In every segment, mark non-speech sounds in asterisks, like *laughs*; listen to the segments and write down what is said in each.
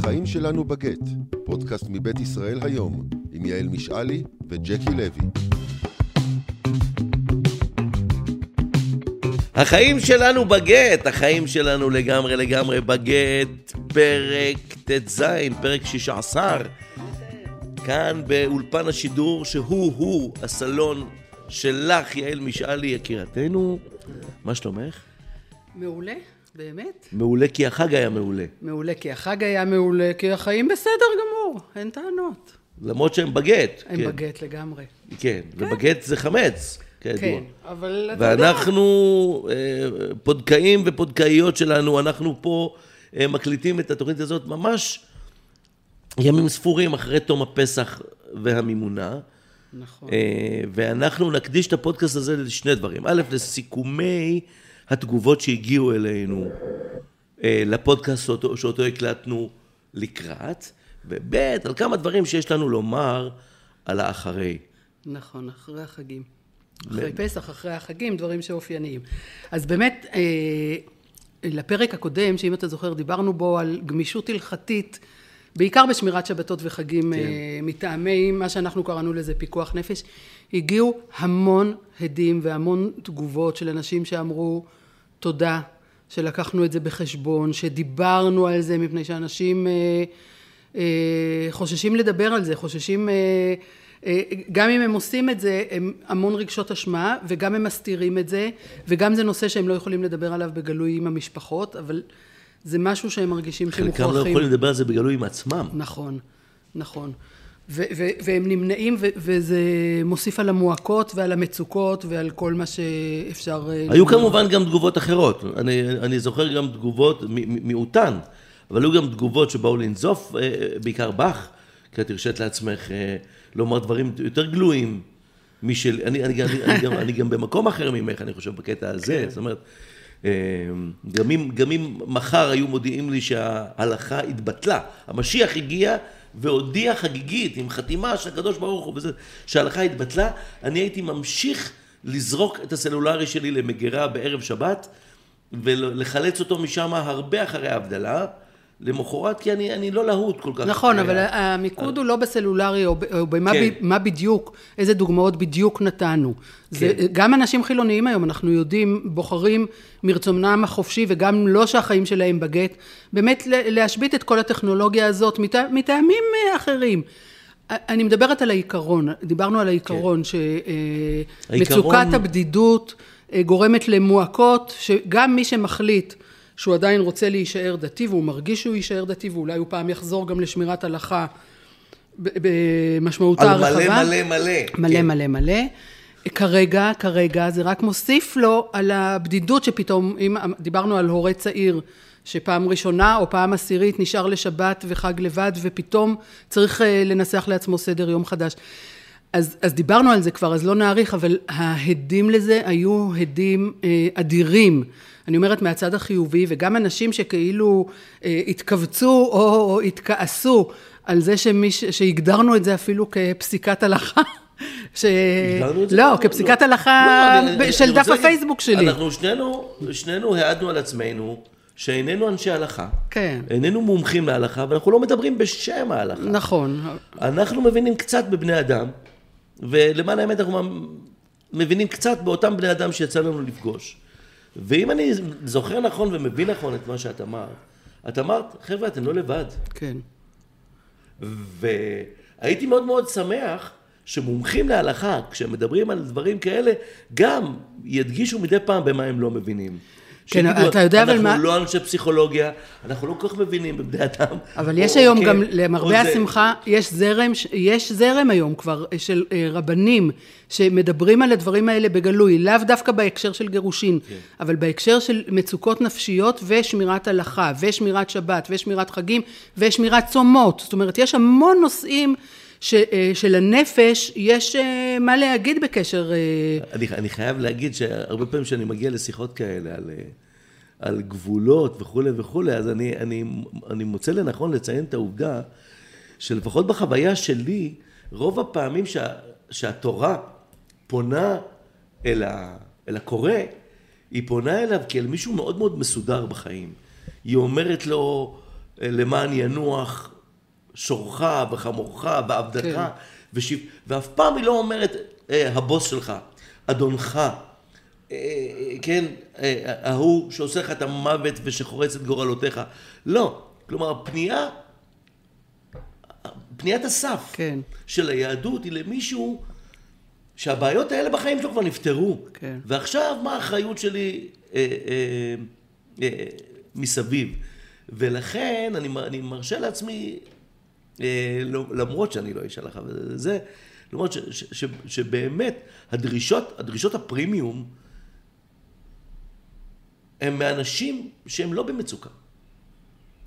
החיים שלנו בגט, פודקאסט מבית ישראל היום, עם יעל משעלי וג'קי לוי. החיים שלנו בגט, החיים שלנו לגמרי לגמרי בגט, פרק ט"ז, פרק 16, כאן באולפן השידור שהוא-הוא הסלון שלך, יעל משעלי, יקירתנו. מה שלומך? מעולה, באמת. מעולה כי החג היה מעולה. מעולה כי החג היה מעולה, כי החיים בסדר גמור, אין טענות. למרות שהם בגט. הם כן. בגט לגמרי. כן, ובגט זה חמץ, כידוע. כן, אבל אתה יודע... ואנחנו, אה, פודקאים ופודקאיות שלנו, אנחנו פה אה, מקליטים את התוכנית הזאת ממש ימים ספורים אחרי תום הפסח והמימונה. נכון. אה, ואנחנו נקדיש את הפודקאסט הזה לשני דברים. א', לסיכומי התגובות שהגיעו אלינו אה, לפודקאסט שאותו, שאותו הקלטנו לקראת, וב', על כמה דברים שיש לנו לומר על האחרי. נכון, אחרי החגים. אחרי פסח, אחרי החגים, דברים שאופייניים. אז באמת, אה, לפרק הקודם, שאם אתה זוכר, דיברנו בו על גמישות הלכתית, בעיקר בשמירת שבתות וחגים, כן. מטעמי מה שאנחנו קראנו לזה פיקוח נפש, הגיעו המון הדים והמון תגובות של אנשים שאמרו תודה, שלקחנו את זה בחשבון, שדיברנו על זה, מפני שאנשים אה, אה, חוששים לדבר על זה, חוששים... אה, גם אם הם עושים את זה, הם המון רגשות אשמה, וגם הם מסתירים את זה, וגם זה נושא שהם לא יכולים לדבר עליו בגלוי עם המשפחות, אבל זה משהו שהם מרגישים שהם מוכרחים. חלקם לא יכולים לדבר על זה בגלוי עם עצמם. נכון, נכון. ו- ו- והם נמנעים, ו- וזה מוסיף על המועקות ועל המצוקות ועל כל מה שאפשר... היו לומר. כמובן גם תגובות אחרות. אני, אני זוכר גם תגובות מיעוטן, אבל היו גם תגובות שבאו לנזוף, בעיקר בך, כי את הרשית לעצמך לומר דברים יותר גלויים משל... אני, אני, אני, אני, גם, אני גם במקום אחר ממך, אני חושב, בקטע הזה. כן. זאת אומרת, גם אם, גם אם מחר היו מודיעים לי שההלכה התבטלה, המשיח הגיע והודיע חגיגית עם חתימה של הקדוש ברוך הוא וזה, שההלכה התבטלה, אני הייתי ממשיך לזרוק את הסלולרי שלי למגירה בערב שבת ולחלץ אותו משם הרבה אחרי ההבדלה. למחרת, כי אני, אני לא להוט כל כך. נכון, אבל היה. המיקוד הוא לא בסלולרי, או, או במה כן. ב, מה בדיוק, איזה דוגמאות בדיוק נתנו. כן. זה, גם אנשים חילוניים היום, אנחנו יודעים, בוחרים מרצונם החופשי, וגם לא שהחיים שלהם בגט, באמת להשבית את כל הטכנולוגיה הזאת מטע, מטעמים אה, אחרים. אני מדברת על העיקרון, דיברנו על העיקרון, כן. שמצוקת העיקרון... הבדידות אה, גורמת למועקות, שגם מי שמחליט שהוא עדיין רוצה להישאר דתי והוא מרגיש שהוא יישאר דתי ואולי הוא פעם יחזור גם לשמירת הלכה במשמעותה הרחבה. על מלא מלא מלא. מלא כן. מלא מלא. כרגע, כרגע זה רק מוסיף לו על הבדידות שפתאום, אם דיברנו על הורה צעיר שפעם ראשונה או פעם עשירית נשאר לשבת וחג לבד ופתאום צריך אה, לנסח לעצמו סדר יום חדש. אז, אז דיברנו על זה כבר, אז לא נאריך, אבל ההדים לזה היו הדים אה, אדירים. אני אומרת מהצד החיובי, וגם אנשים שכאילו אה, התכווצו או, או התכעסו על זה שמש, שהגדרנו את זה אפילו כפסיקת הלכה. ש... לא, כפסיקת לא. הלכה לא, אני, של אני דף הפייסבוק שלי. אנחנו שנינו, שנינו העדנו על עצמנו. שאיננו אנשי הלכה, כן. איננו מומחים להלכה, ואנחנו לא מדברים בשם ההלכה. נכון. אנחנו מבינים קצת בבני אדם, ולמען האמת אנחנו מבינים קצת באותם בני אדם שיצא לנו לפגוש. ואם אני זוכר נכון ומבין נכון את מה שאת אמרת, את אמרת, חבר'ה, אתם לא לבד. כן. והייתי מאוד מאוד שמח שמומחים להלכה, כשמדברים על דברים כאלה, גם ידגישו מדי פעם במה הם לא מבינים. כן, אתה יודע אבל מה... אנחנו לא אנשי פסיכולוגיה, אנחנו לא כל כך מבינים בבני אדם. אבל יש היום כן, גם, למרבה השמחה, יש זרם, יש זרם היום כבר של אה, רבנים שמדברים על הדברים האלה בגלוי, לאו דווקא בהקשר של גירושין, כן. אבל בהקשר של מצוקות נפשיות ושמירת הלכה, ושמירת שבת, ושמירת חגים, ושמירת צומות. זאת אומרת, יש המון נושאים ש, אה, שלנפש יש אה, מה להגיד בקשר... אני, אני חייב להגיד שהרבה פעמים כשאני מגיע לשיחות כאלה על... על גבולות וכולי וכולי, אז אני, אני, אני מוצא לנכון לציין את העובדה שלפחות בחוויה שלי, רוב הפעמים שה, שהתורה פונה אל, ה, אל הקורא, היא פונה אליו כאל מישהו מאוד מאוד מסודר בחיים. היא אומרת לו, למען ינוח שורך וחמורך ועבדך, כן. ושיב... ואף פעם היא לא אומרת, אה, הבוס שלך, אדונך, כן, אה, ההוא שעושה לך את המוות ושחורץ את גורלותיך. לא. כלומר, פנייה, פניית הסף כן. של היהדות היא למישהו שהבעיות האלה בחיים שלו כבר נפתרו. כן. ועכשיו, מה האחריות שלי אה, אה, אה, מסביב? ולכן אני, אני מרשה לעצמי, אה, לא- למרות שאני לא איש הלכה וזה, למרות ש, ש, ש, שבאמת הדרישות, הדרישות הפרימיום הם מאנשים שהם לא במצוקה.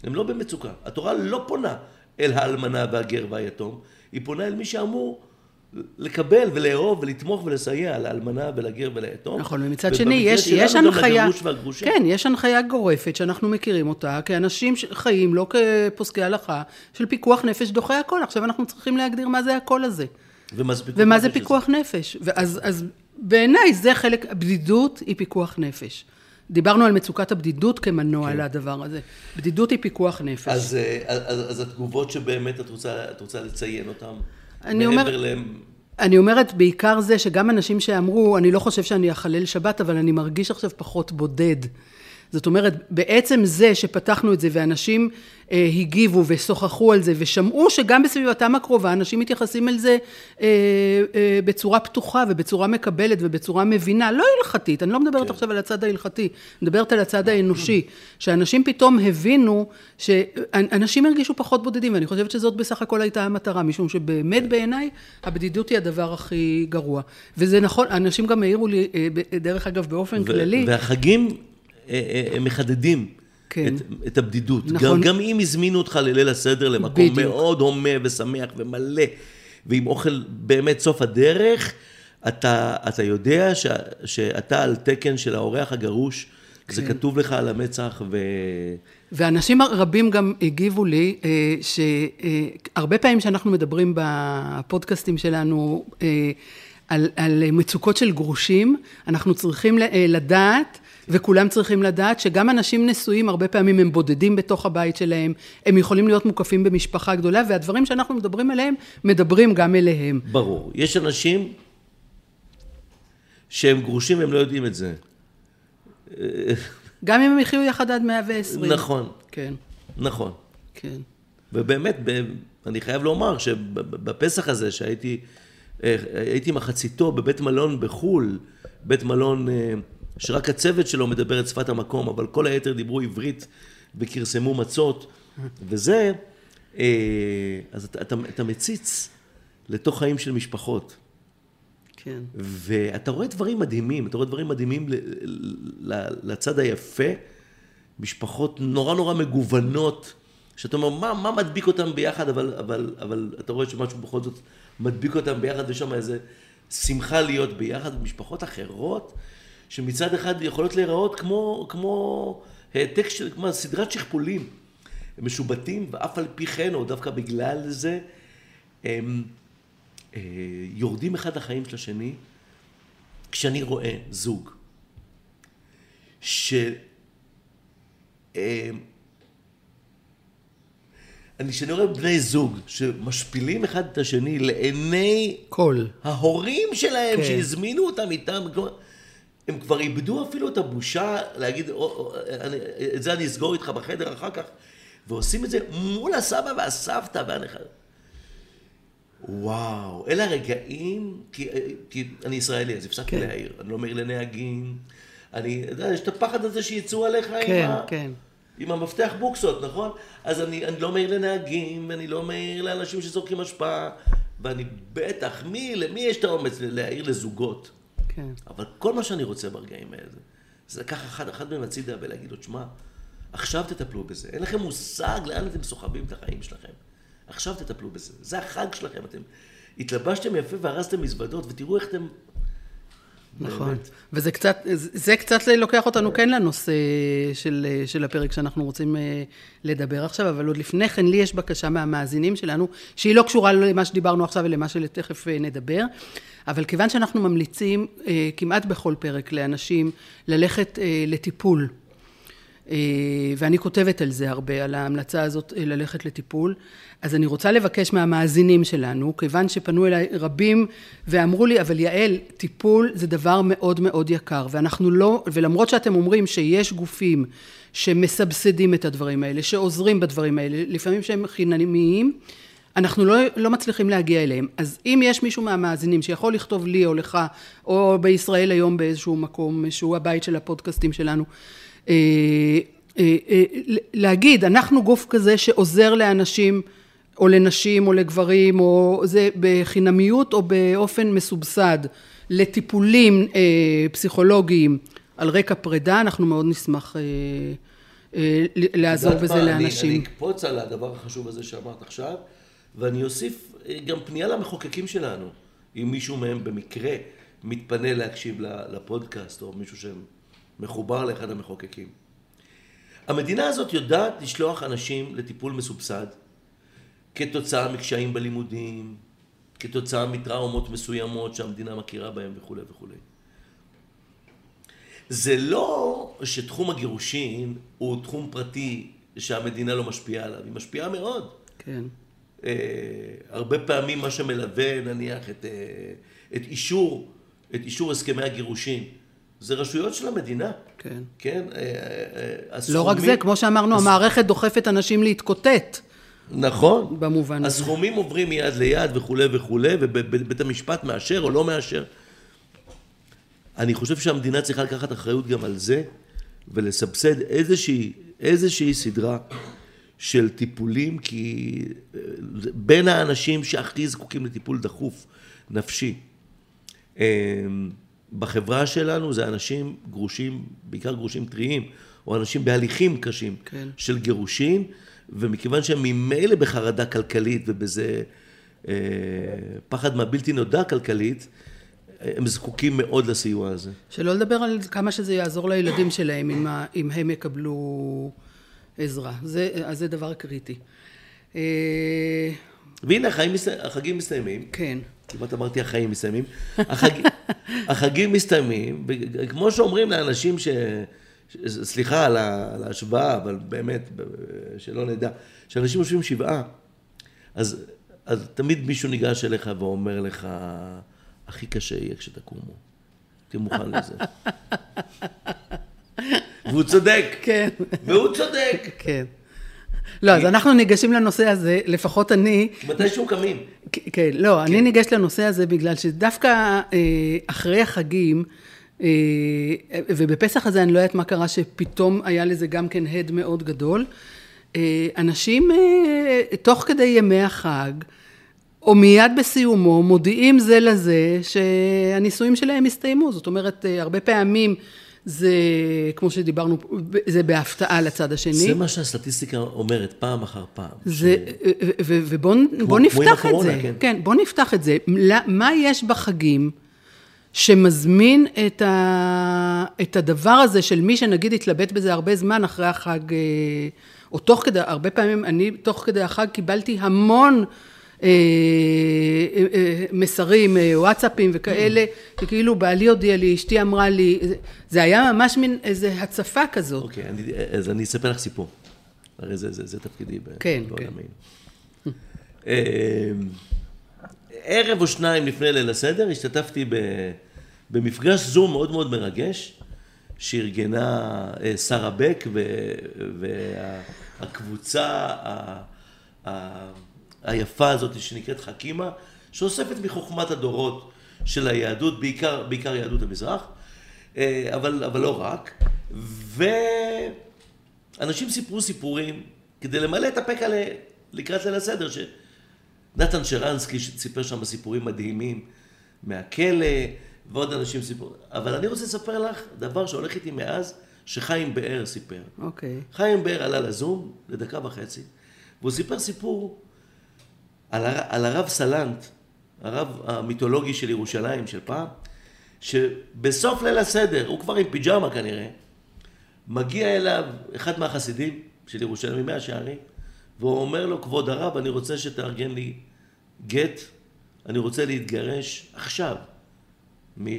הם לא במצוקה. התורה לא פונה אל האלמנה והגר והיתום, היא פונה אל מי שאמור לקבל ולאהוב ולתמוך ולסייע לאלמנה ולגר וליתום. נכון, ומצד ובמקרה שני, יש, שלנו יש גם הנחיה, לגרוש והגרושה. כן, יש הנחיה גורפת שאנחנו מכירים אותה, כאנשים שחיים, לא כפוסקי הלכה, של פיקוח נפש דוחה הכל. עכשיו אנחנו צריכים להגדיר מה זה הקול הזה. ומה זה פיקוח ומה זה נפש פיקוח נפש. ואז אז בעיניי זה חלק, הבדידות היא פיקוח נפש. דיברנו על מצוקת הבדידות כמנוע כן. לדבר הזה. בדידות היא פיקוח נפש. אז, אה, אז, אז התגובות שבאמת את רוצה, את רוצה לציין אותן, אני אומר- מעבר להם, אני אומרת בעיקר זה שגם אנשים שאמרו, אני לא חושב שאני אחלל שבת, אבל אני מרגיש עכשיו פחות בודד. זאת אומרת, בעצם זה שפתחנו את זה ואנשים אה, הגיבו ושוחחו על זה ושמעו שגם בסביבתם הקרובה אנשים מתייחסים אל זה אה, אה, בצורה פתוחה ובצורה מקבלת ובצורה מבינה, לא הלכתית, אני לא מדברת כן. עכשיו על הצד ההלכתי, אני מדברת על הצד האנושי, שאנשים פתאום הבינו שאנשים הרגישו פחות בודדים, ואני חושבת שזאת בסך הכל הייתה המטרה, משום שבאמת בעיניי הבדידות היא הדבר הכי גרוע. וזה נכון, אנשים גם העירו לי, אה, דרך אגב, באופן ו- כללי, והחגים מחדדים כן. את, את הבדידות. נכון. גם, גם אם הזמינו אותך לליל הסדר למקום בדיוק. מאוד הומה ושמח ומלא, ועם אוכל באמת סוף הדרך, אתה, אתה יודע ש, שאתה על תקן של האורח הגרוש, זה כן. כתוב לך על המצח, ו... ואנשים רבים גם הגיבו לי, אה, שהרבה פעמים שאנחנו מדברים בפודקאסטים שלנו אה, על, על מצוקות של גרושים, אנחנו צריכים אה, לדעת, וכולם צריכים לדעת, שגם אנשים נשואים הרבה פעמים הם בודדים בתוך הבית שלהם, הם יכולים להיות מוקפים במשפחה גדולה, והדברים שאנחנו מדברים עליהם, מדברים גם אליהם. ברור. יש אנשים שהם גרושים והם לא יודעים את זה. גם אם הם יחיו יחד עד 120. נכון, כן, נכון. כן. ובאמת, אני חייב לומר שבפסח הזה, שהייתי אה, הייתי מחציתו בבית מלון בחו"ל, בית מלון אה, שרק הצוות שלו מדבר את שפת המקום, אבל כל היתר דיברו עברית וכרסמו מצות, וזה, אה, אז אתה, אתה, אתה מציץ לתוך חיים של משפחות. כן. ואתה רואה דברים מדהימים, אתה רואה דברים מדהימים ל- ל- לצד היפה, משפחות נורא נורא מגוונות, שאתה אומר, מה, מה מדביק אותם ביחד, אבל, אבל, אבל אתה רואה שמשהו בכל זאת מדביק אותם ביחד, ויש שם איזה שמחה להיות ביחד, ומשפחות אחרות, שמצד אחד יכולות להיראות כמו, כמו העתק של, כמו סדרת שכפולים. משובטים, ואף על פי כן, או דווקא בגלל זה, הם אה, יורדים אחד לחיים של השני, כשאני רואה זוג, ש... אה, אני, כשאני רואה בני זוג שמשפילים אחד את השני לעיני קול. ההורים שלהם כן. שהזמינו אותם איתם, כלומר, הם כבר איבדו אפילו את הבושה להגיד, או, או, אני, את זה אני אסגור איתך בחדר אחר כך, ועושים את זה מול הסבא והסבתא והנכד. וואו, אלה הרגעים, כי, כי אני ישראלי, אז הפסקתי כן. להעיר, אני לא מעיר לנהגים, אני, אתה יודע, יש את הפחד הזה שיצאו עליך כן, עם, ה, כן. עם המפתח בוקסות, נכון? אז אני, אני לא מעיר לנהגים, ואני לא מעיר לאנשים שזורקים השפעה, ואני בטח, מי, למי יש את האומץ להעיר לזוגות? כן. אבל כל מה שאני רוצה ברגעים האלה, זה לקחת אחד אחד מהם הצידה ולהגיד לו, שמע, עכשיו תטפלו בזה. אין לכם מושג לאן אתם סוחבים את החיים שלכם. עכשיו תטפלו בזה. זה החג שלכם. אתם התלבשתם יפה וארזתם מזוודות, ותראו איך אתם... נכון. באמת. וזה קצת, זה קצת לוקח אותנו כן לנושא של, של הפרק שאנחנו רוצים אה, לדבר עכשיו, אבל עוד לפני כן לי יש בקשה מהמאזינים שלנו, שהיא לא קשורה למה שדיברנו עכשיו ולמה שתכף אה, נדבר, אבל כיוון שאנחנו ממליצים אה, כמעט בכל פרק לאנשים ללכת אה, לטיפול, אה, ואני כותבת על זה הרבה, על ההמלצה הזאת אה, ללכת לטיפול. אז אני רוצה לבקש מהמאזינים שלנו, כיוון שפנו אליי רבים ואמרו לי, אבל יעל, טיפול זה דבר מאוד מאוד יקר, ואנחנו לא, ולמרות שאתם אומרים שיש גופים שמסבסדים את הדברים האלה, שעוזרים בדברים האלה, לפעמים שהם חינניים, אנחנו לא, לא מצליחים להגיע אליהם. אז אם יש מישהו מהמאזינים שיכול לכתוב לי או לך, או בישראל היום באיזשהו מקום, שהוא הבית של הפודקאסטים שלנו, אה, אה, אה, להגיד, אנחנו גוף כזה שעוזר לאנשים, או לנשים, או לגברים, או זה בחינמיות, או באופן מסובסד, לטיפולים פסיכולוגיים על רקע פרידה, אנחנו מאוד נשמח לעזור בזה מה, לאנשים. אני, אני אקפוץ על הדבר החשוב הזה שאמרת עכשיו, ואני אוסיף גם פנייה למחוקקים שלנו. אם מישהו מהם במקרה מתפנה להקשיב לפודקאסט, או מישהו שמחובר לאחד המחוקקים. המדינה הזאת יודעת לשלוח אנשים לטיפול מסובסד כתוצאה מקשיים בלימודים, כתוצאה מטראומות מסוימות שהמדינה מכירה בהם וכולי וכולי. זה לא שתחום הגירושין הוא תחום פרטי שהמדינה לא משפיעה עליו, היא משפיעה מאוד. כן. אה, הרבה פעמים מה שמלווה נניח את, אה, את אישור, את אישור הסכמי הגירושין, זה רשויות של המדינה. כן. כן? אה, הסכומים... לא רק זה, כמו שאמרנו, הס... המערכת דוחפת אנשים להתקוטט. נכון. במובן הזה. הסכומים עוברים מיד ליד וכולי וכולי, ובית המשפט מאשר או לא מאשר. אני חושב שהמדינה צריכה לקחת אחריות גם על זה, ולסבסד איזושהי, איזושהי סדרה של טיפולים, כי אה, בין האנשים שהכי זקוקים לטיפול דחוף, נפשי, אה, בחברה שלנו זה אנשים גרושים, בעיקר גרושים טריים, או אנשים בהליכים קשים כן. של גירושין, ומכיוון שהם ממילא בחרדה כלכלית ובזה אה, פחד מהבלתי נודע כלכלית, הם זקוקים מאוד לסיוע הזה. שלא לדבר על כמה שזה יעזור לילדים שלהם אם, אם הם יקבלו עזרה. זה, אז זה דבר קריטי. אה, והנה החיים, החגים מסתיימים. כן. כמעט אמרתי החיים מסתיימים. החג, *laughs* החגים מסתיימים, כמו שאומרים לאנשים ש... סליחה על ההשוואה, אבל באמת, שלא נדע, כשאנשים יושבים שבעה, אז, אז תמיד מישהו ניגש אליך ואומר לך, הכי קשה יהיה כשתקומו. תהיה מוכן לזה. *laughs* והוא צודק. כן. והוא צודק. כן. לא, אז אנחנו ניגשים לנושא הזה, לפחות אני... מתישהו קמים. כן, לא, אני כן. ניגש לנושא הזה בגלל שדווקא אה, אחרי החגים, אה, ובפסח הזה אני לא יודעת מה קרה, שפתאום היה לזה גם כן הד מאוד גדול. אה, אנשים, תוך כדי ימי החג, או מיד בסיומו, מודיעים זה לזה שהנישואים שלהם הסתיימו. זאת אומרת, הרבה פעמים זה, כמו שדיברנו, זה בהפתעה לצד השני. זה מה שהסטטיסטיקה אומרת פעם אחר פעם. זה, ש... ובואו נפתח את זה. כן. כן, בואו נפתח את זה. מה יש בחגים שמזמין את, ה, את הדבר הזה של מי שנגיד התלבט בזה הרבה זמן אחרי החג, אה, או תוך כדי, הרבה פעמים אני תוך כדי החג קיבלתי המון מסרים, וואטסאפים וכאלה, שכאילו בעלי הודיע לי, אשתי אמרה לי, זה היה ממש מין איזו הצפה כזאת. אוקיי, אז אני אספר לך סיפור. הרי זה, תפקידי כן, כן. ערב או שניים לפני ליל הסדר השתתפתי במפגש זום מאוד מאוד מרגש שארגנה אה, שרה בק והקבוצה היפה הזאת שנקראת חכימה, שאוספת מחוכמת הדורות של היהדות, בעיקר, בעיקר יהדות המזרח, אה, אבל, אבל לא רק. ואנשים סיפרו סיפורים כדי למלא את הפקע לקראת ליל הסדר, ש... נתן שרנסקי סיפר שם סיפורים מדהימים מהכלא, ועוד אנשים סיפרו. אבל אני רוצה לספר לך דבר שהולך איתי מאז, שחיים באר סיפר. אוקיי. Okay. חיים באר עלה לזום לדקה וחצי, והוא סיפר סיפור על, הר, על הרב סלנט, הרב המיתולוגי של ירושלים של פעם, שבסוף ליל הסדר, הוא כבר עם פיג'מה כנראה, מגיע אליו אחד מהחסידים של ירושלים, ממאה שערים, והוא אומר לו, כבוד הרב, אני רוצה שתארגן לי גט, אני רוצה להתגרש עכשיו.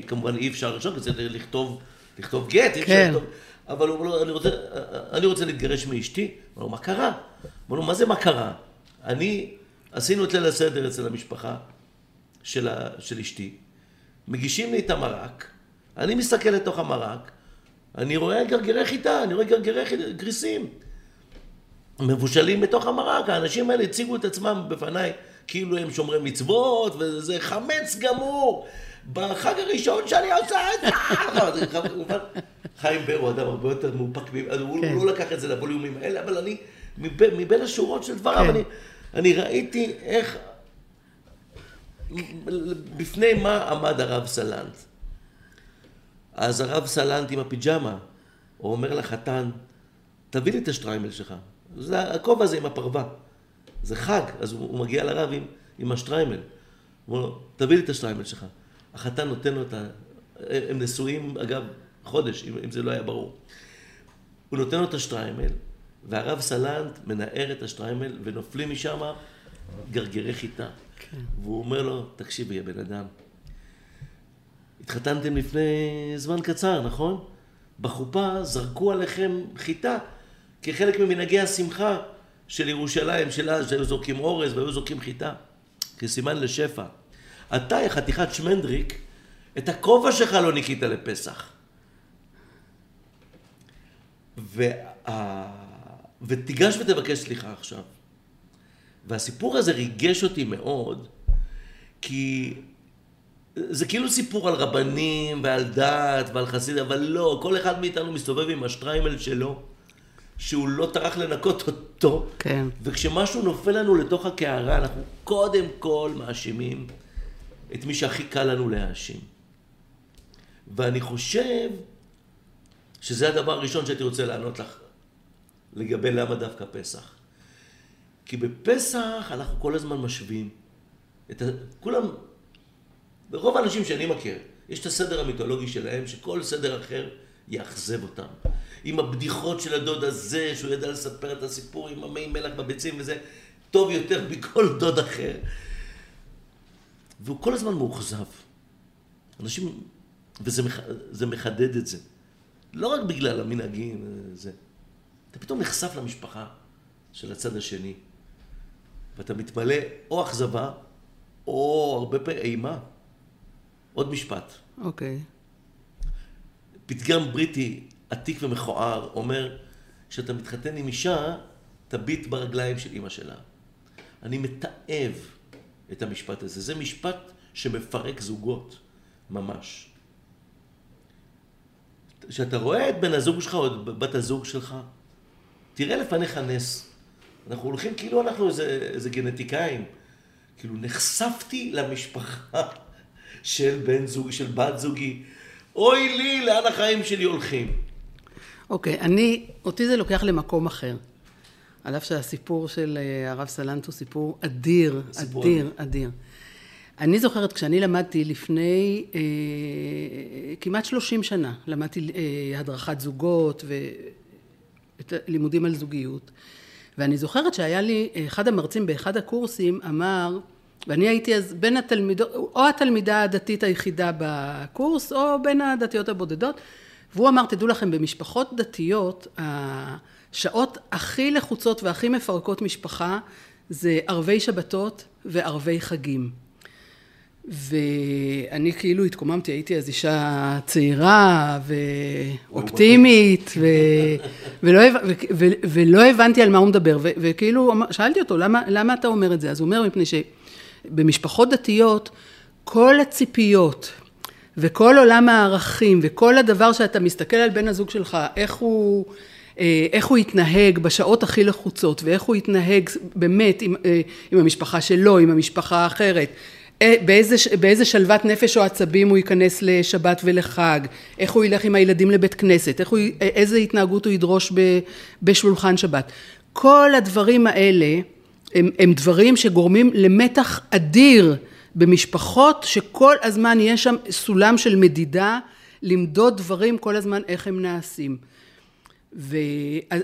כמובן אי אפשר עכשיו, כי צריך לכתוב, לכתוב גט, אי אפשר כן. לכתוב. אבל הוא אומר לו, אני רוצה, אני רוצה להתגרש מאשתי. הוא אומר לו, מה קרה? הוא אומר לו, מה זה מה קרה? אני, עשינו את ליל הסדר אצל המשפחה של, ה, של אשתי, מגישים לי את המרק, אני מסתכל לתוך המרק, אני רואה גרגירי חיטה, אני רואה גרגירי גריסים. מבושלים בתוך המרק, האנשים האלה הציגו את עצמם בפניי כאילו הם שומרי מצוות, וזה חמץ גמור. בחג הראשון שאני עושה את זה. חיים בר הוא אדם הרבה יותר מאופק, הוא כן. לא לקח את זה לווליומים האלה, אבל אני, מבין השורות של דבריו, כן. אני ראיתי איך, בפני מה עמד הרב סלנט. אז הרב סלנט עם הפיג'מה, הוא אומר לחתן, תביא לי את השטריימל שלך. זה הכובע הזה עם הפרווה. זה חג, אז הוא, הוא מגיע לרב עם, עם השטריימל. הוא אומר לו, תביא לי את השטריימל שלך. החתן נותן לו את ה... הם נשואים, אגב, חודש, אם, אם זה לא היה ברור. הוא נותן לו את השטריימל, והרב סלנט מנער את השטריימל, ונופלים משם גרגירי חיטה. כן. והוא אומר לו, תקשיבי, הבן אדם, התחתנתם לפני זמן קצר, נכון? בחופה זרקו עליכם חיטה כחלק ממנהגי השמחה של ירושלים, שלה, שהיו זורקים אורז והיו זורקים חיטה, כסימן לשפע. אתה, חתיכת שמנדריק, את הכובע שלך לא ניקית לפסח. וה... ותיגש ותבקש סליחה עכשיו. והסיפור הזה ריגש אותי מאוד, כי זה כאילו סיפור על רבנים ועל דת ועל חסיד, אבל לא, כל אחד מאיתנו מסתובב עם השטריימל שלו, שהוא לא טרח לנקות אותו. כן. וכשמשהו נופל לנו לתוך הקערה, אנחנו קודם כל מאשימים את מי שהכי קל לנו להאשים. ואני חושב שזה הדבר הראשון שהייתי רוצה לענות לך לגבי למה דווקא פסח. כי בפסח אנחנו כל הזמן משווים. את ה... כולם, רוב האנשים שאני מכיר, יש את הסדר המיתולוגי שלהם, שכל סדר אחר יאכזב אותם. עם הבדיחות של הדוד הזה, שהוא ידע לספר את הסיפור עם המי מלח בביצים וזה, טוב יותר *laughs* מכל דוד אחר. והוא כל הזמן מאוכזב. אנשים, וזה מח, מחדד את זה. לא רק בגלל המנהגים, זה. אתה פתאום נחשף למשפחה של הצד השני, ואתה מתמלא או אכזבה, או הרבה פעמים אימה. עוד משפט. אוקיי. Okay. פתגם בריטי עתיק ומכוער אומר, כשאתה מתחתן עם אישה, תביט ברגליים של אימא שלה. אני מתעב את המשפט הזה. זה משפט שמפרק זוגות, ממש. כשאתה רואה את בן הזוג שלך או את בת הזוג שלך, תראה לפניך נס. אנחנו הולכים כאילו אנחנו איזה, איזה גנטיקאים. כאילו נחשפתי למשפחה של בן זוג, של בת זוגי. אוי לי, לאן החיים שלי הולכים. אוקיי, okay, אני, אותי זה לוקח למקום אחר. על אף שהסיפור של אה, הרב סלנט הוא סיפור אדיר, סיפור אדיר, אדיר. אדיר. אני זוכרת כשאני למדתי לפני אה, כמעט 30 שנה, למדתי אה, הדרכת זוגות ולימודים על זוגיות, ואני זוכרת שהיה לי, אחד המרצים באחד הקורסים אמר, ואני הייתי אז בין התלמידות, או התלמידה הדתית היחידה בקורס, או בין הדתיות הבודדות, והוא אמר, תדעו לכם, במשפחות דתיות, השעות הכי לחוצות והכי מפרקות משפחה זה ערבי שבתות וערבי חגים. ואני כאילו התקוממתי, הייתי אז אישה צעירה ואופטימית, ו... ולא, ו... ו... ולא הבנתי על מה הוא מדבר, ו... וכאילו שאלתי אותו, למה, למה אתה אומר את זה? אז הוא אומר, מפני שבמשפחות דתיות, כל הציפיות וכל עולם הערכים וכל הדבר שאתה מסתכל על בן הזוג שלך, איך הוא, אה, איך הוא יתנהג בשעות הכי לחוצות ואיך הוא יתנהג באמת עם, אה, עם המשפחה שלו, עם המשפחה האחרת, באיזה, באיזה שלוות נפש או עצבים הוא ייכנס לשבת ולחג, איך הוא ילך עם הילדים לבית כנסת, הוא, איזה התנהגות הוא ידרוש בשולחן שבת. כל הדברים האלה הם, הם דברים שגורמים למתח אדיר במשפחות שכל הזמן יש שם סולם של מדידה, למדוד דברים כל הזמן איך הם נעשים.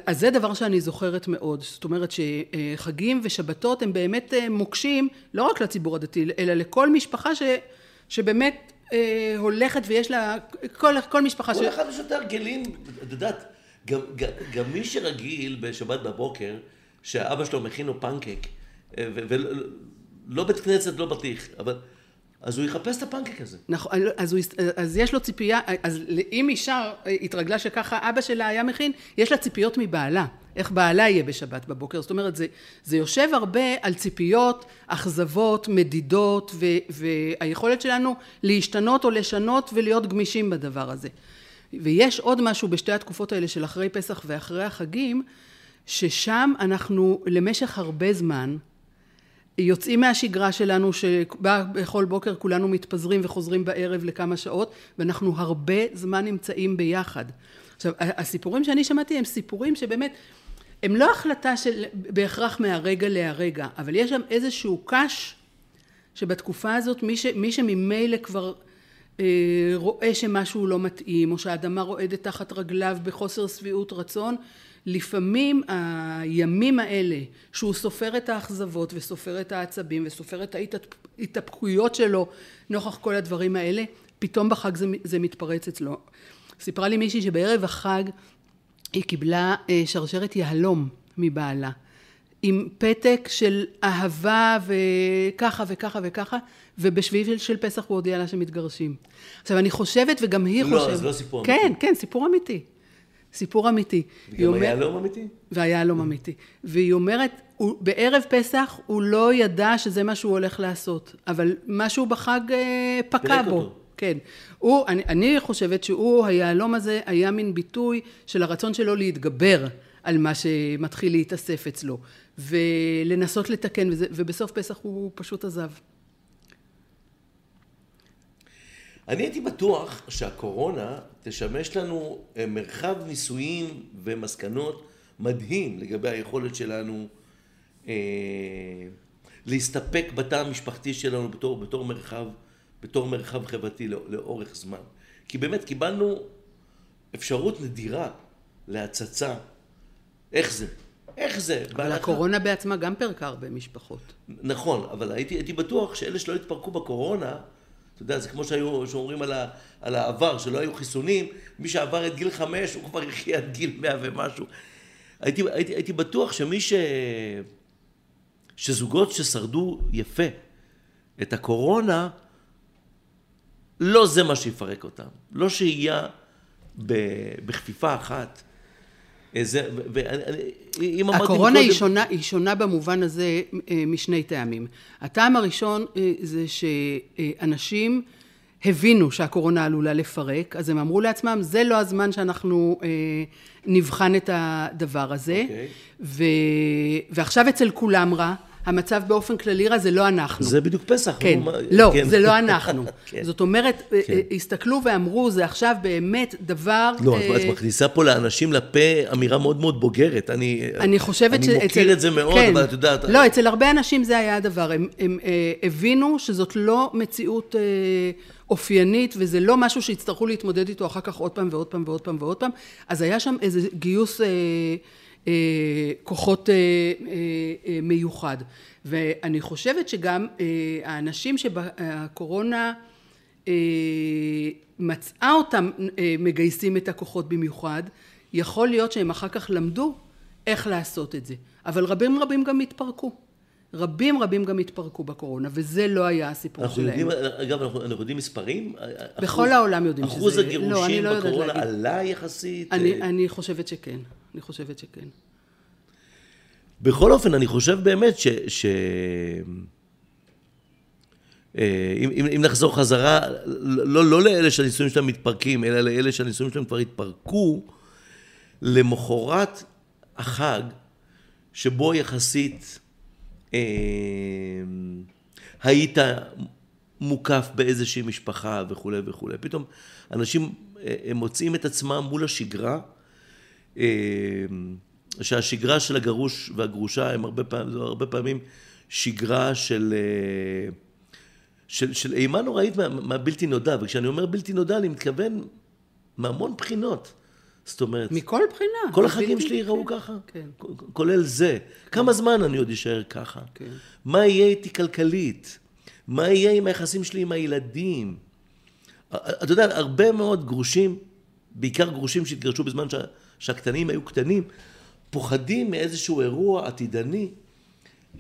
אז זה דבר שאני זוכרת מאוד, זאת אומרת שחגים ושבתות הם באמת אה, מוקשים לא רק לציבור הדתי אלא לכל משפחה ש, שבאמת אה, הולכת ויש לה, כל, כל משפחה כל אחד יש יותר הרגלים, את יודעת, גם, גם, גם מי שרגיל בשבת בבוקר, שאבא שלו מכין לו פנקק, אה, ולא בית כנסת, לא בטיח, אבל... אז הוא יחפש את הפנקק הזה. נכון, אז, הוא, אז יש לו ציפייה, אז אם אישה התרגלה שככה אבא שלה היה מכין, יש לה ציפיות מבעלה. איך בעלה יהיה בשבת בבוקר. זאת אומרת, זה, זה יושב הרבה על ציפיות, אכזבות, מדידות, ו, והיכולת שלנו להשתנות או לשנות ולהיות גמישים בדבר הזה. ויש עוד משהו בשתי התקופות האלה של אחרי פסח ואחרי החגים, ששם אנחנו למשך הרבה זמן יוצאים מהשגרה שלנו שבה בכל בוקר כולנו מתפזרים וחוזרים בערב לכמה שעות ואנחנו הרבה זמן נמצאים ביחד. עכשיו הסיפורים שאני שמעתי הם סיפורים שבאמת הם לא החלטה של בהכרח מהרגע להרגע אבל יש שם איזשהו קש שבתקופה הזאת מי, ש, מי שממילא כבר אה, רואה שמשהו לא מתאים או שהאדמה רועדת תחת רגליו בחוסר שביעות רצון לפעמים הימים האלה שהוא סופר את האכזבות וסופר את העצבים וסופר את ההתאפקויות שלו נוכח כל הדברים האלה פתאום בחג זה, זה מתפרץ אצלו. סיפרה לי מישהי שבערב החג היא קיבלה אה, שרשרת יהלום מבעלה עם פתק של אהבה וככה וככה וככה ובשביעי של, של פסח הוא הודיע לה שמתגרשים. עכשיו אני חושבת וגם היא לא, חושבת. לא, זה לא סיפור כן, אמיתי. כן, כן, סיפור אמיתי. סיפור אמיתי. וגם היהלום אמיתי? והיהלום אמיתי. והיא אומרת, הוא, בערב פסח הוא לא ידע שזה מה שהוא הולך לעשות, אבל משהו בחג אה, פקע בו. אותו. כן. הוא, אני, אני חושבת שהוא, היהלום הזה, היה מין ביטוי של הרצון שלו להתגבר על מה שמתחיל להתאסף אצלו, ולנסות לתקן, וזה, ובסוף פסח הוא פשוט עזב. אני הייתי בטוח שהקורונה תשמש לנו אה, מרחב ניסויים ומסקנות מדהים לגבי היכולת שלנו אה, להסתפק בתא המשפחתי שלנו בתור, בתור מרחב, בתור מרחב חברתי לא, לאורך זמן. כי באמת קיבלנו אפשרות נדירה להצצה. איך זה? איך זה? אבל בהלכה... הקורונה בעצמה גם פירקה הרבה משפחות. נכון, אבל הייתי, הייתי בטוח שאלה שלא התפרקו בקורונה אתה יודע, זה כמו שהיו, שאומרים על, ה, על העבר, שלא היו חיסונים, מי שעבר את גיל חמש, הוא כבר יחיה עד גיל מאה ומשהו. הייתי, הייתי, הייתי בטוח שמי ש... שזוגות ששרדו יפה את הקורונה, לא זה מה שיפרק אותם. לא שהייה בכפיפה אחת. זה, ואם אמרתי הקורונה היא שונה, היא שונה במובן הזה אה, משני טעמים. הטעם הראשון אה, זה שאנשים הבינו שהקורונה עלולה לפרק, אז הם אמרו לעצמם, זה לא הזמן שאנחנו אה, נבחן את הדבר הזה. Okay. אוקיי. ו... ועכשיו אצל כולם רע. המצב באופן כללי רע זה לא אנחנו. זה בדיוק פסח. כן, מה... לא, כן. זה לא אנחנו. *laughs* כן. זאת אומרת, אה, כן. הסתכלו ואמרו, זה עכשיו באמת דבר... לא, אה... את מכניסה פה לאנשים לפה אמירה מאוד מאוד בוגרת. אני, אני חושבת שאצל... אני מוקיר את זה מאוד, כן. אבל את יודעת... לא, אצל הרבה אנשים זה היה הדבר. הם, הם אה, הבינו שזאת לא מציאות... אה, אופיינית, וזה לא משהו שיצטרכו להתמודד איתו אחר כך עוד פעם ועוד פעם ועוד פעם ועוד פעם. אז היה שם איזה גיוס אה, אה, כוחות אה, אה, מיוחד. ואני חושבת שגם האנשים שבקורונה מצאה אותם מגייסים את הכוחות במיוחד, יכול להיות שהם אחר כך למדו איך לעשות את זה. אבל רבים רבים גם התפרקו. רבים רבים גם התפרקו בקורונה, וזה לא היה הסיפור אנחנו שלהם. יודעים, אגב, אנחנו, אנחנו יודעים מספרים? בכל אחוז, העולם יודעים שזה... אחוז הגירושים לא, לא בקורונה עלה יחסית? אני, אני חושבת שכן. אני חושבת שכן. בכל אופן, אני חושב באמת ש... ש... אה, אם, אם, אם נחזור חזרה, לא, לא לאלה שהנישואים שלהם מתפרקים, אלא לאלה שהנישואים שלהם כבר התפרקו, למחרת החג, שבו יחסית אה, היית מוקף באיזושהי משפחה וכולי וכולי. פתאום אנשים אה, מוצאים את עצמם מול השגרה. אה, שהשגרה של הגרוש והגרושה הם הרבה פעמים, זו הרבה פעמים שגרה של, אה, של, של אימה נוראית מה, מהבלתי נודע, וכשאני אומר בלתי נודע אני מתכוון מהמון בחינות. זאת אומרת... מכל בחינה. כל החגים שלי ייראו ככה? כן. כולל זה. כן. כמה זמן אני עוד אשאר ככה? כן. מה יהיה איתי כלכלית? מה יהיה עם היחסים שלי עם הילדים? אתה יודע, הרבה מאוד גרושים, בעיקר גרושים שהתגרשו בזמן שה, שהקטנים היו קטנים, פוחדים מאיזשהו אירוע עתידני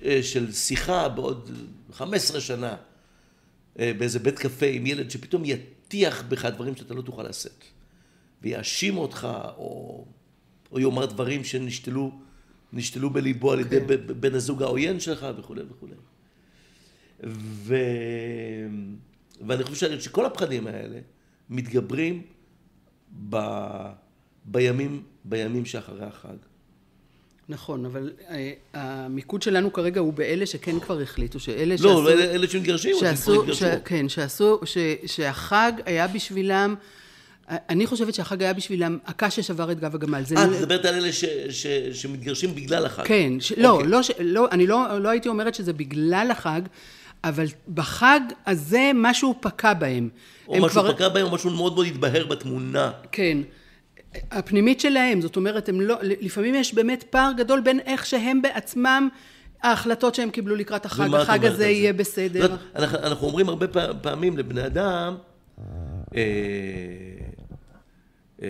אה, של שיחה בעוד 15 שנה אה, באיזה בית קפה עם ילד שפתאום יטיח בך דברים שאתה לא תוכל לשאת ויאשים אותך או, או יאמר דברים שנשתלו נשתלו בליבו על ידי okay. כן. בן הזוג העוין שלך וכולי וכולי. ו... ואני חושב שכל הפחדים האלה מתגברים ב... בימים, בימים שאחרי החג. נכון, אבל uh, המיקוד שלנו כרגע הוא באלה שכן כבר החליטו, שאלה לא, שעשו... לא, אלה, אלה שמתגרשים, שעשו, ש, כן, שעשו, ש, שהחג היה בשבילם... אני חושבת שהחג היה בשבילם הקש ששבר את גב הגמל. אה, את מדברת על אלה ש, ש, שמתגרשים בגלל החג. כן, ש, לא, אוקיי. לא, ש, לא, אני לא, לא הייתי אומרת שזה בגלל החג, אבל בחג הזה משהו פקע בהם. או משהו כבר... פקע בהם, או משהו מאוד מאוד התבהר בתמונה. כן. הפנימית שלהם, זאת אומרת, הם לא, לפעמים יש באמת פער גדול בין איך שהם בעצמם, ההחלטות שהם קיבלו לקראת החג, החג הזה יהיה בסדר. זאת, אנחנו, אנחנו אומרים הרבה פעמים לבני אדם, אה, אה,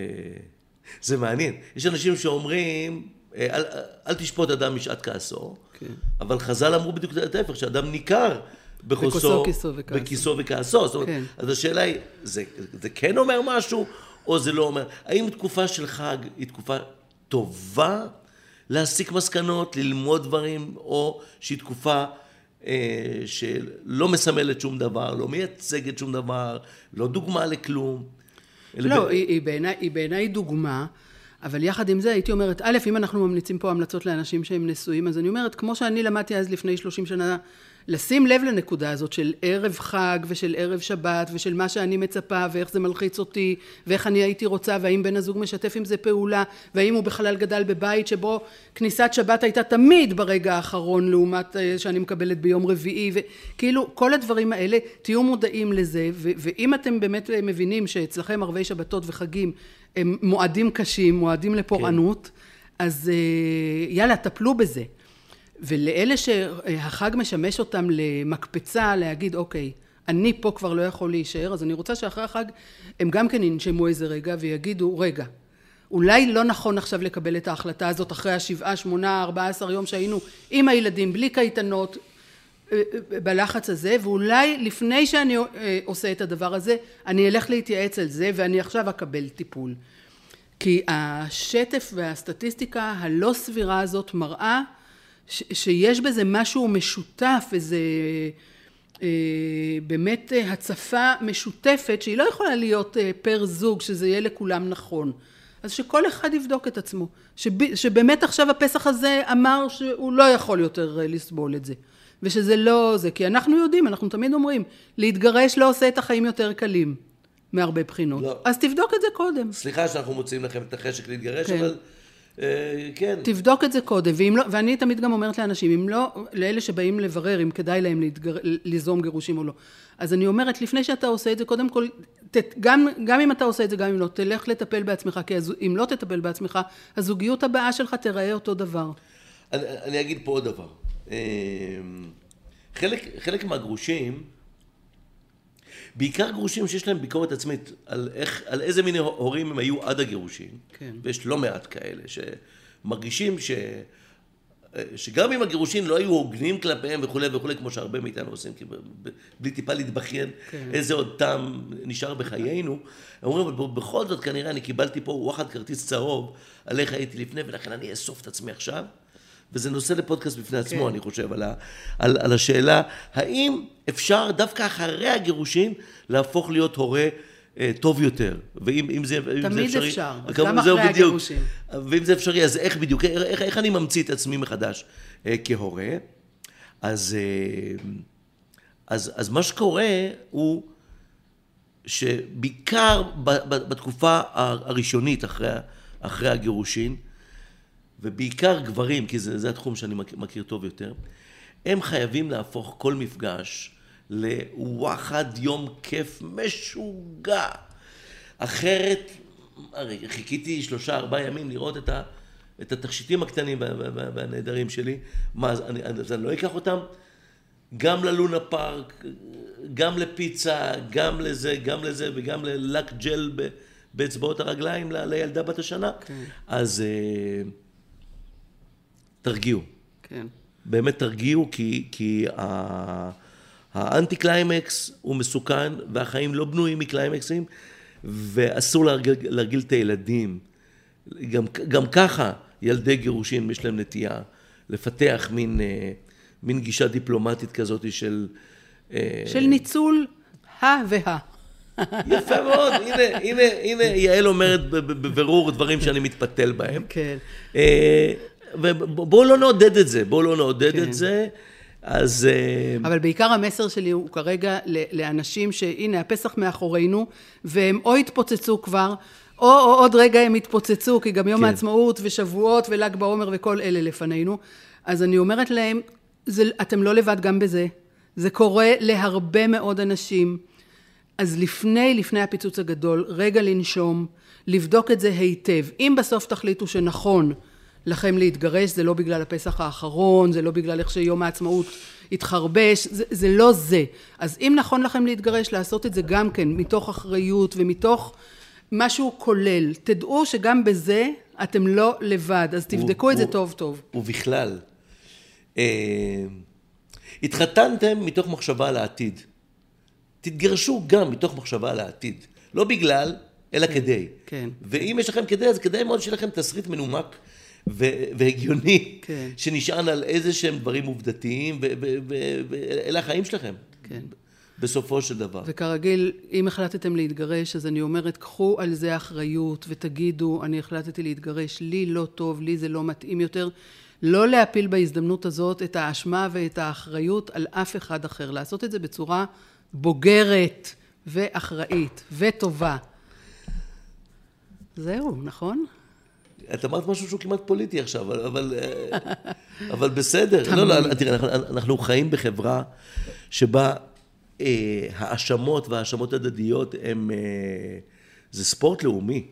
זה מעניין, יש אנשים שאומרים, אה, אל, אל תשפוט אדם משעת כעסו, כן. אבל חז"ל אמרו בדיוק את ההפך, שאדם ניכר בחוסו, בכיסו וכעסו. זאת אומרת, כן. אז השאלה היא, זה, זה כן אומר משהו, או זה לא אומר? האם תקופה של חג היא תקופה טובה להסיק מסקנות, ללמוד דברים, או שהיא תקופה אה, שלא מסמלת שום דבר, לא מייצגת שום דבר, לא דוגמה לכלום? לא, ב... היא, היא, בעיניי, היא בעיניי דוגמה. אבל יחד עם זה הייתי אומרת, א', אם אנחנו ממליצים פה המלצות לאנשים שהם נשואים, אז אני אומרת, כמו שאני למדתי אז לפני 30 שנה לשים לב לנקודה הזאת של ערב חג ושל ערב שבת ושל מה שאני מצפה ואיך זה מלחיץ אותי ואיך אני הייתי רוצה והאם בן הזוג משתף עם זה פעולה והאם הוא בכלל גדל בבית שבו כניסת שבת הייתה תמיד ברגע האחרון לעומת אה, שאני מקבלת ביום רביעי וכאילו כל הדברים האלה תהיו מודעים לזה ואם אתם באמת מבינים שאצלכם ערבי שבתות וחגים הם מועדים קשים מועדים לפורענות כן. אז אה, יאללה טפלו בזה ולאלה שהחג משמש אותם למקפצה להגיד אוקיי אני פה כבר לא יכול להישאר אז אני רוצה שאחרי החג הם גם כן ינשמו איזה רגע ויגידו רגע אולי לא נכון עכשיו לקבל את ההחלטה הזאת אחרי השבעה שמונה ארבעה עשר יום שהיינו עם הילדים בלי קייטנות אה, אה, בלחץ הזה ואולי לפני שאני אה, עושה את הדבר הזה אני אלך להתייעץ על זה ואני עכשיו אקבל טיפול כי השטף והסטטיסטיקה הלא סבירה הזאת מראה שיש בזה משהו משותף, איזה אה, באמת אה, הצפה משותפת שהיא לא יכולה להיות אה, פר זוג, שזה יהיה לכולם נכון. אז שכל אחד יבדוק את עצמו, שב, שבאמת עכשיו הפסח הזה אמר שהוא לא יכול יותר לסבול את זה. ושזה לא זה, כי אנחנו יודעים, אנחנו תמיד אומרים, להתגרש לא עושה את החיים יותר קלים, מהרבה בחינות. לא. אז תבדוק את זה קודם. סליחה שאנחנו מוציאים לכם את החשק להתגרש, כן. אבל אה, כן. תבדוק את זה קודם, ואם לא, ואני תמיד גם אומרת לאנשים, אם לא, לאלה שבאים לברר אם כדאי להם להתגר, ליזום גירושים או לא, אז אני אומרת, לפני שאתה עושה את זה, קודם כל, ת, גם, גם אם אתה עושה את זה, גם אם לא, תלך לטפל בעצמך, כי אם לא תטפל בעצמך, הזוגיות הבאה שלך תיראה אותו דבר. אני, אני אגיד פה עוד דבר. אה, חלק, חלק מהגרושים, בעיקר גרושים שיש להם ביקורת עצמית על, איך, על איזה מיני הורים הם היו עד הגירושים, כן. ויש לא מעט כאלה שמרגישים ש... שגם אם הגירושים לא היו הוגנים כלפיהם וכולי וכולי, כמו שהרבה מאיתנו עושים, כי בלי טיפה להתבכיין, כן. איזה עוד טעם נשאר בחיינו, הם אומרים, אבל בכל זאת כנראה אני קיבלתי פה וואחד כרטיס צהוב על איך הייתי לפני, ולכן אני אאסוף את עצמי עכשיו. וזה נושא לפודקאסט בפני עצמו, כן. אני חושב, על, ה, על, על השאלה, האם אפשר דווקא אחרי הגירושים להפוך להיות הורה אה, טוב יותר? ואם זה, תמיד זה אפשרי... אפשר, אז גם אחרי בדיוק, הגירושים. ואם זה אפשרי, אז איך בדיוק, איך, איך אני ממציא את עצמי מחדש אה, כהורה? אז, אה, אז, אז מה שקורה הוא שבעיקר בתקופה הראשונית אחרי, אחרי הגירושין, ובעיקר גברים, כי זה, זה התחום שאני מכיר טוב יותר, הם חייבים להפוך כל מפגש לוואחד יום כיף משוגע. אחרת, הרי חיכיתי שלושה ארבעה ימים לראות את, ה, את התכשיטים הקטנים והנהדרים שלי, מה, אז אני, אז אני לא אקח אותם גם ללונה פארק, גם לפיצה, גם לזה, גם לזה, וגם ללק ג'ל באצבעות הרגליים לילדה בת השנה. כן. אז אה, תרגיעו. כן. באמת תרגיעו, כי, כי ה- האנטי קליימקס הוא מסוכן, והחיים לא בנויים מקליימקסים, ואסור להרגיל, להרגיל את הילדים. גם, גם ככה ילדי גירושין יש להם נטייה לפתח מין, אה, מין גישה דיפלומטית כזאת של... אה, של ניצול ה וה. יפה מאוד, הנה, הנה, הנה, יעל אומרת בבירור דברים שאני מתפתל בהם. כן. ובואו לא נעודד את זה, בואו לא נעודד כן. את זה. אז אה, אבל בעיקר המסר שלי הוא כרגע לאנשים שהנה הפסח מאחורינו והם או התפוצצו כבר או, או עוד רגע הם יתפוצצו כי גם יום כן. העצמאות ושבועות ול"ג בעומר וכל אלה לפנינו אז אני אומרת להם זה, אתם לא לבד גם בזה זה קורה להרבה מאוד אנשים אז לפני, לפני הפיצוץ הגדול, רגע לנשום, לבדוק את זה היטב. אם בסוף תחליטו שנכון לכם להתגרש, זה לא בגלל הפסח האחרון, זה לא בגלל איך שיום העצמאות התחרבש, זה, זה לא זה. אז אם נכון לכם להתגרש, לעשות את זה גם כן מתוך אחריות ומתוך משהו כולל. תדעו שגם בזה אתם לא לבד, אז תבדקו את זה הוא- טוב טוב. ובכלל, אה, התחתנתם מתוך מחשבה על העתיד. תתגרשו גם מתוך מחשבה על העתיד. לא בגלל, אלא כדי. כן. ואם יש לכם כדי, אז כדאי מאוד שיהיה לכם תסריט מנומק ו- והגיוני, כן. שנשען על איזה שהם דברים עובדתיים, ואלה החיים שלכם. כן. בסופו של דבר. וכרגיל, אם החלטתם להתגרש, אז אני אומרת, קחו על זה אחריות ותגידו, אני החלטתי להתגרש, לי לא טוב, לי זה לא מתאים יותר. לא להפיל בהזדמנות הזאת את האשמה ואת האחריות על אף אחד אחר. לעשות את זה בצורה בוגרת ואחראית וטובה. זהו, נכון? את אמרת משהו שהוא כמעט פוליטי עכשיו, אבל, אבל, אה, בסדר. לא, לא, תראה, אנחנו, אנחנו חיים בחברה שבה אה, האשמות והאשמות הדדיות הם... אה, זה ספורט לאומי.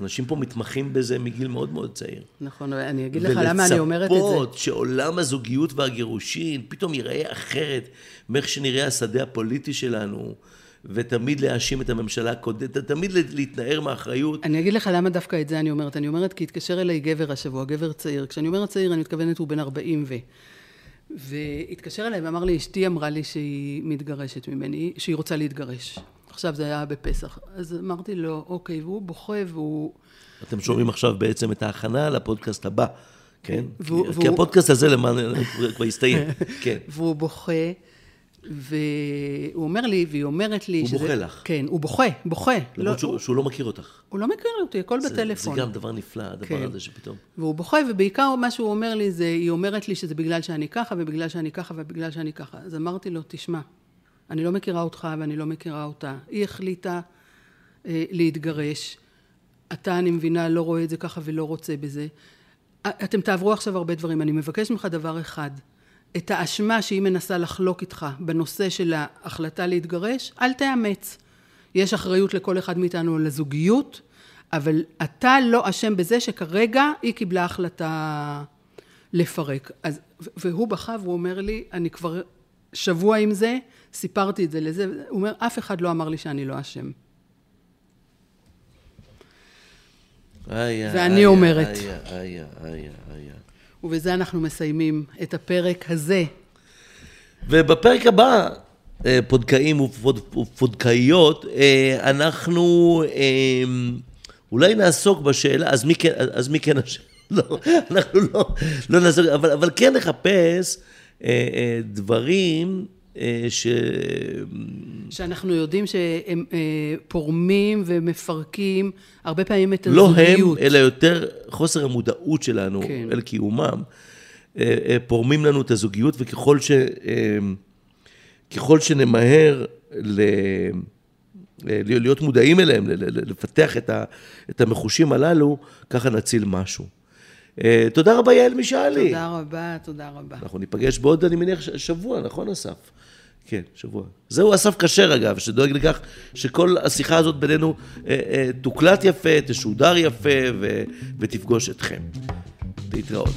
אנשים פה מתמחים בזה מגיל מאוד מאוד צעיר. נכון, ואני אגיד לך למה אני אומרת את זה. ולצפות שעולם הזוגיות והגירושין פתאום ייראה אחרת מאיך שנראה השדה הפוליטי שלנו, ותמיד להאשים את הממשלה הקודמת, תמיד להתנער מאחריות. אני אגיד לך למה דווקא את זה אני אומרת. אני אומרת כי התקשר אליי גבר השבוע, גבר צעיר. כשאני אומרת צעיר, אני מתכוונת הוא בן 40 ו... והתקשר אליי ואמר לי, אשתי אמרה לי שהיא מתגרשת ממני, שהיא רוצה להתגרש. עכשיו זה היה בפסח. אז אמרתי לו, אוקיי, והוא בוכה והוא... אתם שומעים עכשיו בעצם את ההכנה לפודקאסט הבא, כן? והוא- כי- הפודקאסט הזה למען כבר הסתיים, *laughs* כן. והוא בוכה, והוא אומר לי, והיא אומרת לי הוא שזה... בוכה לך. כן, הוא בוכה, בוכה. לא, למרות שהוא הוא, שהוא לא מכיר אותך. הוא לא מכיר אותי, הכל זה- בטלפון. זה גם דבר נפלא, הדבר כן. הזה שפתאום... והוא בוכה, ובעיקר מה שהוא אומר לי זה, היא אומרת לי שזה בגלל שאני ככה, ובגלל שאני ככה, ובגלל שאני ככה. אז אמרתי לו, תשמע, אני לא מכירה אותך ואני לא מכירה אותה. היא החליטה אה, להתגרש. אתה, אני מבינה, לא רואה את זה ככה ולא רוצה בזה. אתם תעברו עכשיו הרבה דברים. אני מבקש ממך דבר אחד. את האשמה שהיא מנסה לחלוק איתך בנושא של ההחלטה להתגרש, אל תאמץ. יש אחריות לכל אחד מאיתנו על הזוגיות, אבל אתה לא אשם בזה שכרגע היא קיבלה החלטה לפרק. אז, והוא בכה והוא אומר לי, אני כבר שבוע עם זה, סיפרתי את זה לזה, הוא אומר, אף אחד לא אמר לי שאני לא אשם. איי, ואני איי, אומרת. איי, איי, איי, איי. ובזה אנחנו מסיימים את הפרק הזה. ובפרק הבא, אה, פודקאים ופוד- ופודקאיות, אה, אנחנו אה, אולי נעסוק בשאלה, אז מי כן, אז מי כן אשם? *laughs* לא, אנחנו לא, לא נעסוק, אבל, אבל כן נחפש דברים ש... שאנחנו יודעים שהם אה, פורמים ומפרקים הרבה פעמים את לא הם, הזוגיות. אלא יותר חוסר המודעות שלנו כן. אל קיומם, אה, אה, פורמים לנו את הזוגיות, וככל ש... אה, ככל שנמהר ל... אה, להיות מודעים אליהם, לפתח את, ה, את המחושים הללו, ככה נציל משהו. אה, תודה רבה, יעל משאלי. תודה רבה, תודה רבה. אנחנו ניפגש בעוד, אני מניח, שבוע, נכון, אסף? כן, שבוע. זהו אסף כשר, אגב, שדואג לכך שכל השיחה הזאת בינינו אה, אה, תוקלט יפה, תשודר יפה ו- ותפגוש אתכם. להתראות.